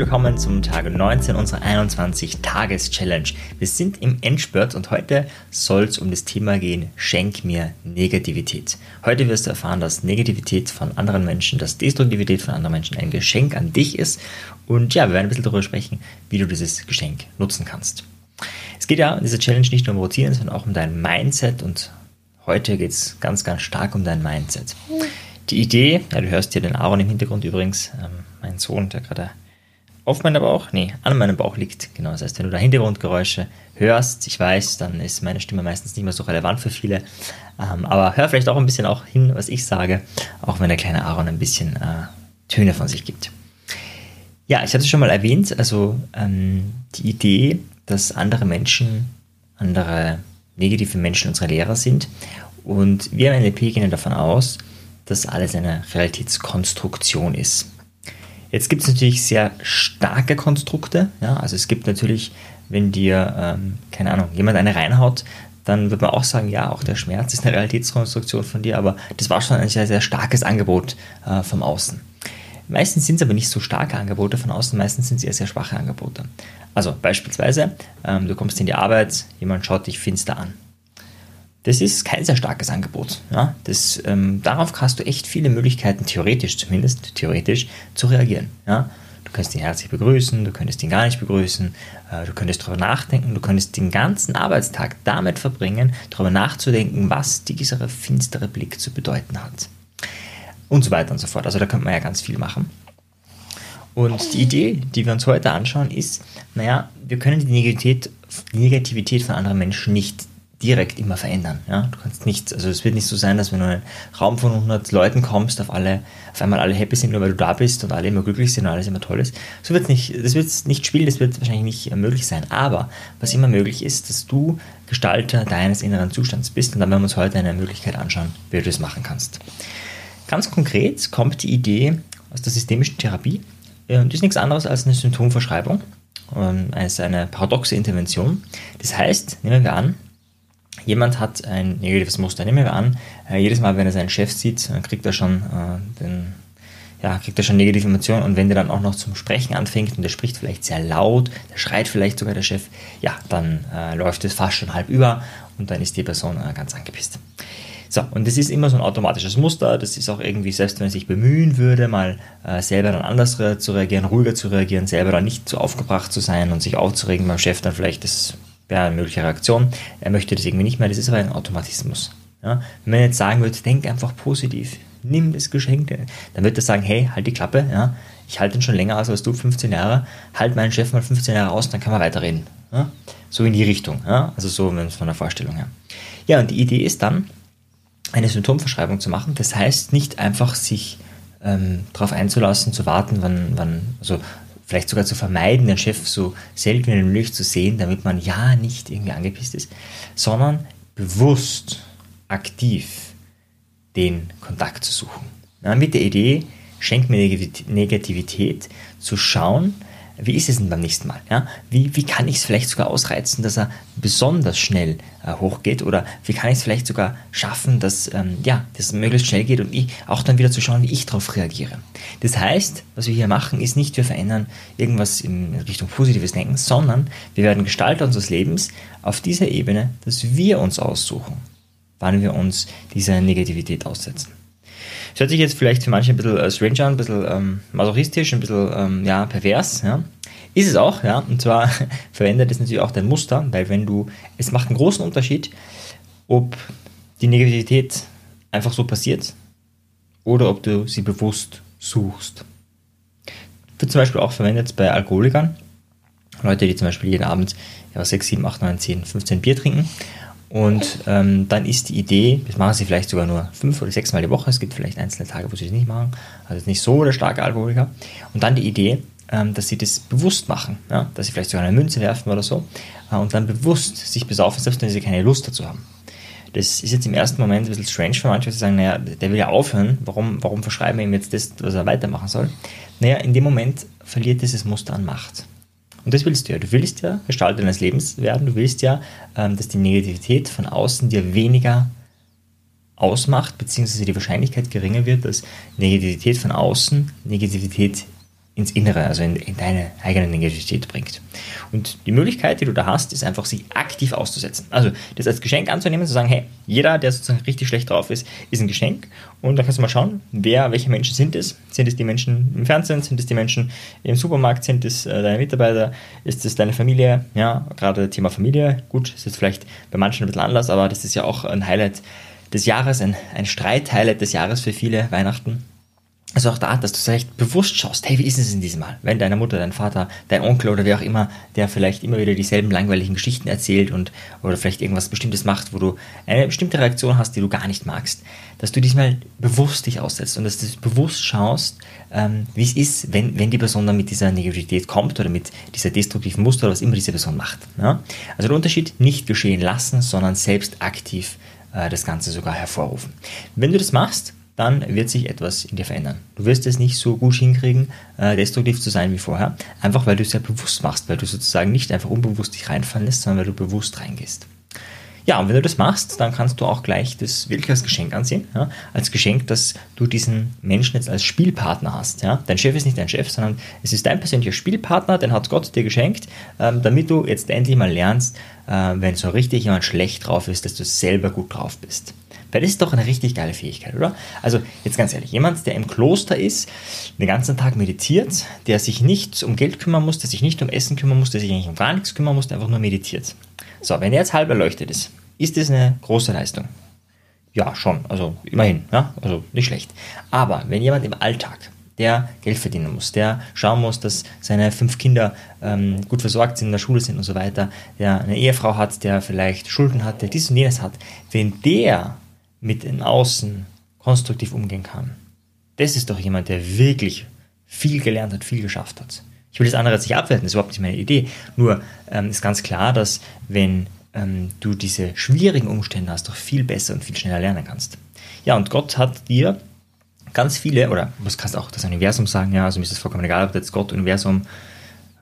willkommen zum Tage 19 unserer 21-Tages-Challenge. Wir sind im Endspurt und heute soll es um das Thema gehen, schenk mir Negativität. Heute wirst du erfahren, dass Negativität von anderen Menschen, dass Destruktivität von anderen Menschen ein Geschenk an dich ist. Und ja, wir werden ein bisschen darüber sprechen, wie du dieses Geschenk nutzen kannst. Es geht ja in dieser Challenge nicht nur um Routinen, sondern auch um dein Mindset und heute geht es ganz, ganz stark um dein Mindset. Die Idee, ja, du hörst hier den Aaron im Hintergrund übrigens, ähm, mein Sohn, der gerade auf meinem Bauch, nee, an meinem Bauch liegt. Genau, das heißt, wenn du da Hintergrundgeräusche hörst, ich weiß, dann ist meine Stimme meistens nicht mehr so relevant für viele. Ähm, aber hör vielleicht auch ein bisschen auch hin, was ich sage, auch wenn der kleine Aaron ein bisschen äh, Töne von sich gibt. Ja, ich hatte es schon mal erwähnt, also ähm, die Idee, dass andere Menschen, andere negative Menschen unsere Lehrer sind. Und wir im NLP gehen davon aus, dass alles eine Realitätskonstruktion ist. Jetzt gibt es natürlich sehr starke Konstrukte. Ja? Also es gibt natürlich, wenn dir, ähm, keine Ahnung, jemand eine reinhaut, dann wird man auch sagen, ja, auch der Schmerz ist eine Realitätskonstruktion von dir, aber das war schon ein sehr, sehr starkes Angebot äh, vom Außen. Meistens sind es aber nicht so starke Angebote von außen, meistens sind es eher sehr schwache Angebote. Also beispielsweise, ähm, du kommst in die Arbeit, jemand schaut dich finster an. Das ist kein sehr starkes Angebot. Ja? Das, ähm, darauf hast du echt viele Möglichkeiten, theoretisch zumindest, theoretisch, zu reagieren. Ja? Du könntest ihn herzlich begrüßen, du könntest ihn gar nicht begrüßen, äh, du könntest darüber nachdenken, du könntest den ganzen Arbeitstag damit verbringen, darüber nachzudenken, was dieser finstere Blick zu bedeuten hat. Und so weiter und so fort. Also da könnte man ja ganz viel machen. Und die Idee, die wir uns heute anschauen, ist, naja, wir können die Negativität, die Negativität von anderen Menschen nicht direkt immer verändern. Ja? Du kannst nicht, also es wird nicht so sein, dass wenn du in einen Raum von 100 Leuten kommst, auf, alle, auf einmal alle happy sind, nur weil du da bist und alle immer glücklich sind und alles immer toll ist. So wird nicht, das wird nicht spielen, das wird wahrscheinlich nicht möglich sein. Aber was immer möglich ist, dass du Gestalter deines inneren Zustands bist und dann werden wir uns heute eine Möglichkeit anschauen, wie du das machen kannst. Ganz konkret kommt die Idee aus der systemischen Therapie. Das ist nichts anderes als eine Symptomverschreibung, ähm, als eine paradoxe Intervention. Das heißt, nehmen wir an, Jemand hat ein negatives Muster. Nehmen wir an, jedes Mal, wenn er seinen Chef sieht, äh, kriegt er schon äh, den, ja, kriegt er schon negative Emotionen und wenn der dann auch noch zum Sprechen anfängt und der spricht vielleicht sehr laut, der schreit vielleicht sogar der Chef, ja, dann äh, läuft es fast schon halb über und dann ist die Person äh, ganz angepisst. So, und das ist immer so ein automatisches Muster, das ist auch irgendwie, selbst wenn er sich bemühen würde, mal äh, selber dann anders zu reagieren, ruhiger zu reagieren, selber dann nicht so aufgebracht zu sein und sich aufzuregen beim Chef dann vielleicht das wäre eine mögliche Reaktion. Er möchte das irgendwie nicht mehr, das ist aber ein Automatismus. Ja? Wenn man jetzt sagen würde, denk einfach positiv, nimm das Geschenk, dann würde er sagen, hey, halt die Klappe, ja? ich halte den schon länger aus als du, 15 Jahre, halt meinen Chef mal 15 Jahre aus, dann kann man weiterreden. Ja? So in die Richtung, ja? also so von der Vorstellung her. Ja, und die Idee ist dann, eine Symptomverschreibung zu machen. Das heißt, nicht einfach sich ähm, darauf einzulassen, zu warten, wann, wann, also vielleicht sogar zu vermeiden, den Chef so selten wie möglich zu sehen, damit man ja nicht irgendwie angepisst ist, sondern bewusst, aktiv den Kontakt zu suchen. Ja, mit der Idee, schenkt mir Negativität, zu schauen, wie ist es denn beim nächsten Mal? Ja? Wie, wie kann ich es vielleicht sogar ausreizen, dass er besonders schnell äh, hochgeht? Oder wie kann ich es vielleicht sogar schaffen, dass ähm, ja, das möglichst schnell geht und ich auch dann wieder zu schauen, wie ich darauf reagiere? Das heißt, was wir hier machen, ist nicht, wir verändern irgendwas in Richtung positives Denken, sondern wir werden Gestalter unseres Lebens auf dieser Ebene, dass wir uns aussuchen, wann wir uns dieser Negativität aussetzen. Das hört sich jetzt vielleicht für manche ein bisschen äh, strange an, ein bisschen ähm, masochistisch, ein bisschen ähm, ja, pervers. Ja. Ist es auch, ja. Und zwar verwendet es natürlich auch dein Muster, weil wenn du, es macht einen großen Unterschied, ob die Negativität einfach so passiert oder ob du sie bewusst suchst. Wird zum Beispiel auch verwendet bei Alkoholikern. Leute, die zum Beispiel jeden Abend ja, 6, 7, 8, 9, 10, 15 Bier trinken und ähm, dann ist die Idee, das machen sie vielleicht sogar nur fünf oder sechs Mal die Woche, es gibt vielleicht einzelne Tage, wo sie das nicht machen, also nicht so der starke Alkoholiker. Und dann die Idee, ähm, dass sie das bewusst machen, ja? dass sie vielleicht sogar eine Münze werfen oder so äh, und dann bewusst sich besaufen, selbst wenn sie keine Lust dazu haben. Das ist jetzt im ersten Moment ein bisschen strange für manche, die sagen, naja, der will ja aufhören, warum, warum verschreiben wir ihm jetzt das, was er weitermachen soll? Naja, in dem Moment verliert dieses Muster an Macht. Und das willst du ja. Du willst ja Gestalter deines Lebens werden. Du willst ja, ähm, dass die Negativität von außen dir weniger ausmacht, beziehungsweise die Wahrscheinlichkeit geringer wird, dass Negativität von außen Negativität ins Innere, also in, in deine eigene Negativität bringt. Und die Möglichkeit, die du da hast, ist einfach, sich aktiv auszusetzen. Also das als Geschenk anzunehmen, zu sagen, hey, jeder, der sozusagen richtig schlecht drauf ist, ist ein Geschenk. Und dann kannst du mal schauen, wer, welche Menschen sind es? Sind es die Menschen im Fernsehen? Sind es die Menschen im Supermarkt? Sind es äh, deine Mitarbeiter? Ist es deine Familie? Ja, gerade Thema Familie. Gut, ist jetzt vielleicht bei manchen ein bisschen anders, aber das ist ja auch ein Highlight des Jahres, ein, ein Streit-Highlight des Jahres für viele Weihnachten. Also auch da, dass du vielleicht bewusst schaust, hey, wie ist es in diesem Mal? Wenn deine Mutter, dein Vater, dein Onkel oder wer auch immer, der vielleicht immer wieder dieselben langweiligen Geschichten erzählt und oder vielleicht irgendwas Bestimmtes macht, wo du eine bestimmte Reaktion hast, die du gar nicht magst, dass du diesmal bewusst dich aussetzt und dass du bewusst schaust, ähm, wie es ist, wenn, wenn die Person dann mit dieser Negativität kommt oder mit dieser destruktiven Muster oder was immer diese Person macht. Ja? Also der Unterschied, nicht geschehen lassen, sondern selbst aktiv äh, das Ganze sogar hervorrufen. Wenn du das machst, dann wird sich etwas in dir verändern. Du wirst es nicht so gut hinkriegen, äh, destruktiv zu sein wie vorher, einfach weil du es ja bewusst machst, weil du sozusagen nicht einfach unbewusst dich reinfallen lässt, sondern weil du bewusst reingehst. Ja, und wenn du das machst, dann kannst du auch gleich das wirklich als Geschenk ansehen. Ja? Als Geschenk, dass du diesen Menschen jetzt als Spielpartner hast. Ja? Dein Chef ist nicht dein Chef, sondern es ist dein persönlicher Spielpartner, den hat Gott dir geschenkt, ähm, damit du jetzt endlich mal lernst, äh, wenn so richtig jemand schlecht drauf ist, dass du selber gut drauf bist. Weil das ist doch eine richtig geile Fähigkeit, oder? Also jetzt ganz ehrlich, jemand, der im Kloster ist, den ganzen Tag meditiert, der sich nicht um Geld kümmern muss, der sich nicht um Essen kümmern muss, der sich eigentlich um gar nichts kümmern muss, der einfach nur meditiert. So, wenn der jetzt halb erleuchtet ist, ist das eine große Leistung. Ja, schon, also immerhin, ja, also nicht schlecht. Aber wenn jemand im Alltag der Geld verdienen muss, der schauen muss, dass seine fünf Kinder ähm, gut versorgt sind, in der Schule sind und so weiter, der eine Ehefrau hat, der vielleicht Schulden hat, der dies und jenes hat, wenn der mit dem Außen konstruktiv umgehen kann. Das ist doch jemand, der wirklich viel gelernt hat, viel geschafft hat. Ich will das andere jetzt nicht abwerten, das ist überhaupt nicht meine Idee. Nur ähm, ist ganz klar, dass wenn ähm, du diese schwierigen Umstände hast, doch viel besser und viel schneller lernen kannst. Ja, und Gott hat dir ganz viele, oder du kannst auch das Universum sagen, ja, also mir ist es vollkommen egal, ob jetzt Gott, Universum,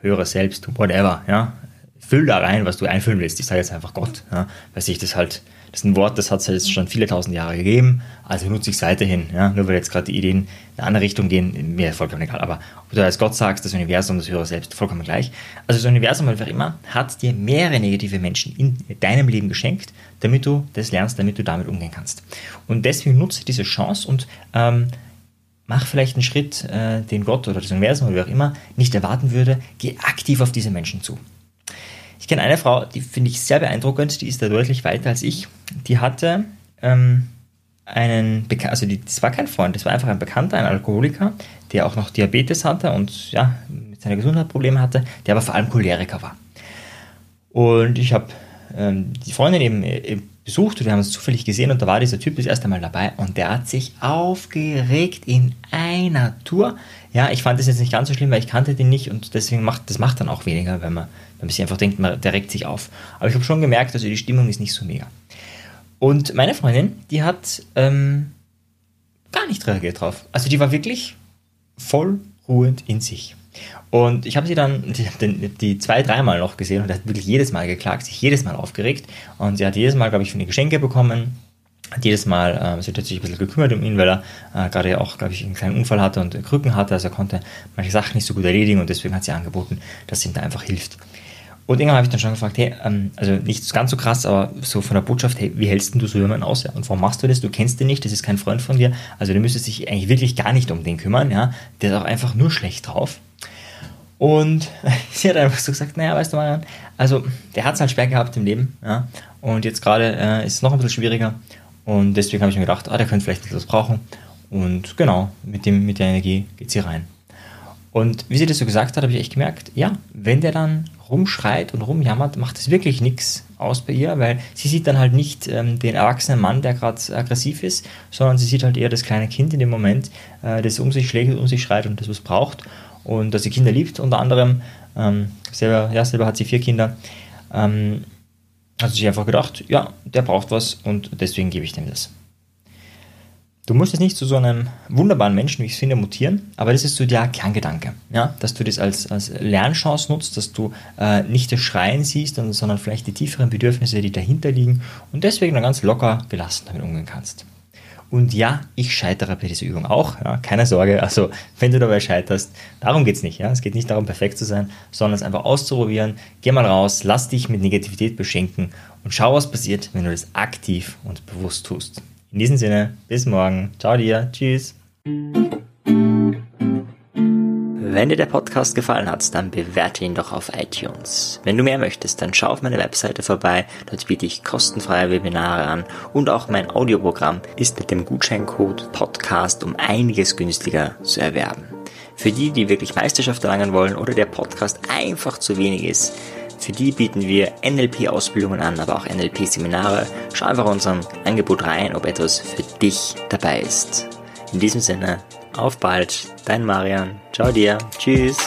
höre selbst, whatever, ja, füll da rein, was du einfüllen willst. Ich sage jetzt einfach Gott, ja, weil sich das halt das ist ein Wort, das hat es jetzt schon viele tausend Jahre gegeben, also nutze ich es weiterhin. Ja? Nur weil jetzt gerade die Ideen in eine andere Richtung gehen, mir vollkommen egal. Aber ob du als Gott sagst, das Universum, das Hörer selbst, vollkommen gleich. Also das Universum, einfach immer, hat dir mehrere negative Menschen in deinem Leben geschenkt, damit du das lernst, damit du damit umgehen kannst. Und deswegen nutze diese Chance und ähm, mach vielleicht einen Schritt, äh, den Gott oder das Universum oder wer auch immer nicht erwarten würde. Geh aktiv auf diese Menschen zu. Ich kenne eine Frau, die finde ich sehr beeindruckend, die ist da deutlich weiter als ich. Die hatte ähm, einen, Beka also die, das war kein Freund, das war einfach ein Bekannter, ein Alkoholiker, der auch noch Diabetes hatte und ja, mit seiner Gesundheit Probleme hatte, der aber vor allem Choleriker war. Und ich habe ähm, die Freundin eben, eben äh, besucht und wir haben uns zufällig gesehen und da war dieser Typ das erste Mal dabei und der hat sich aufgeregt in einer Tour. Ja, ich fand das jetzt nicht ganz so schlimm, weil ich kannte den nicht und deswegen macht das macht dann auch weniger, wenn man wenn man sich einfach denkt, man, der regt sich auf. Aber ich habe schon gemerkt, also die Stimmung ist nicht so mega. Und meine Freundin, die hat ähm, gar nicht reagiert drauf. Also die war wirklich voll ruhend in sich. Und ich habe sie dann die, die zwei, dreimal noch gesehen und hat wirklich jedes Mal geklagt, sich jedes Mal aufgeregt. Und sie hat jedes Mal, glaube ich, von ihr Geschenke bekommen. Hat jedes Mal, äh, sich ein bisschen gekümmert um ihn, weil er äh, gerade ja auch, glaube ich, einen kleinen Unfall hatte und Krücken hatte. Also er konnte manche Sachen nicht so gut erledigen und deswegen hat sie angeboten, dass sie ihm da einfach hilft. Und irgendwann habe ich dann schon gefragt, hey, ähm, also nicht ganz so krass, aber so von der Botschaft, hey, wie hältst du so jemanden aus? Ja? Und warum machst du das? Du kennst den nicht, das ist kein Freund von dir. Also du müsstest dich eigentlich wirklich gar nicht um den kümmern, ja. Der ist auch einfach nur schlecht drauf. Und sie hat einfach so gesagt, naja, weißt du mal, also der hat es halt schwer gehabt im Leben, ja. Und jetzt gerade äh, ist es noch ein bisschen schwieriger. Und deswegen habe ich mir gedacht, ah, der könnte vielleicht etwas brauchen. Und genau, mit, dem, mit der Energie geht sie rein. Und wie sie das so gesagt hat, habe ich echt gemerkt, ja, wenn der dann rumschreit und rumjammert, macht es wirklich nichts aus bei ihr, weil sie sieht dann halt nicht ähm, den erwachsenen Mann, der gerade aggressiv ist, sondern sie sieht halt eher das kleine Kind in dem Moment, äh, das um sich schlägt, um sich schreit und das was braucht und dass sie Kinder liebt unter anderem. Ähm, selber, ja, selber hat sie vier Kinder. Ähm, hat sich einfach gedacht, ja, der braucht was und deswegen gebe ich dem das. Du musst jetzt nicht zu so einem wunderbaren Menschen, wie ich es finde, mutieren, aber das ist so der Kerngedanke, ja? dass du das als, als Lernchance nutzt, dass du äh, nicht das Schreien siehst, sondern vielleicht die tieferen Bedürfnisse, die dahinter liegen und deswegen dann ganz locker gelassen damit umgehen kannst. Und ja, ich scheitere bei dieser Übung auch. Ja, keine Sorge. Also, wenn du dabei scheiterst, darum geht es nicht. Ja? Es geht nicht darum, perfekt zu sein, sondern es einfach auszuprobieren. Geh mal raus, lass dich mit Negativität beschenken und schau, was passiert, wenn du das aktiv und bewusst tust. In diesem Sinne, bis morgen. Ciao dir. Tschüss. Wenn dir der Podcast gefallen hat, dann bewerte ihn doch auf iTunes. Wenn du mehr möchtest, dann schau auf meine Webseite vorbei. Dort biete ich kostenfreie Webinare an und auch mein Audioprogramm ist mit dem Gutscheincode Podcast um einiges günstiger zu erwerben. Für die, die wirklich Meisterschaft erlangen wollen oder der Podcast einfach zu wenig ist, für die bieten wir NLP-Ausbildungen an, aber auch NLP-Seminare. Schau einfach unserem Angebot rein, ob etwas für dich dabei ist. In diesem Sinne, auf bald, dein Marian. Ciao dir. Tschüss.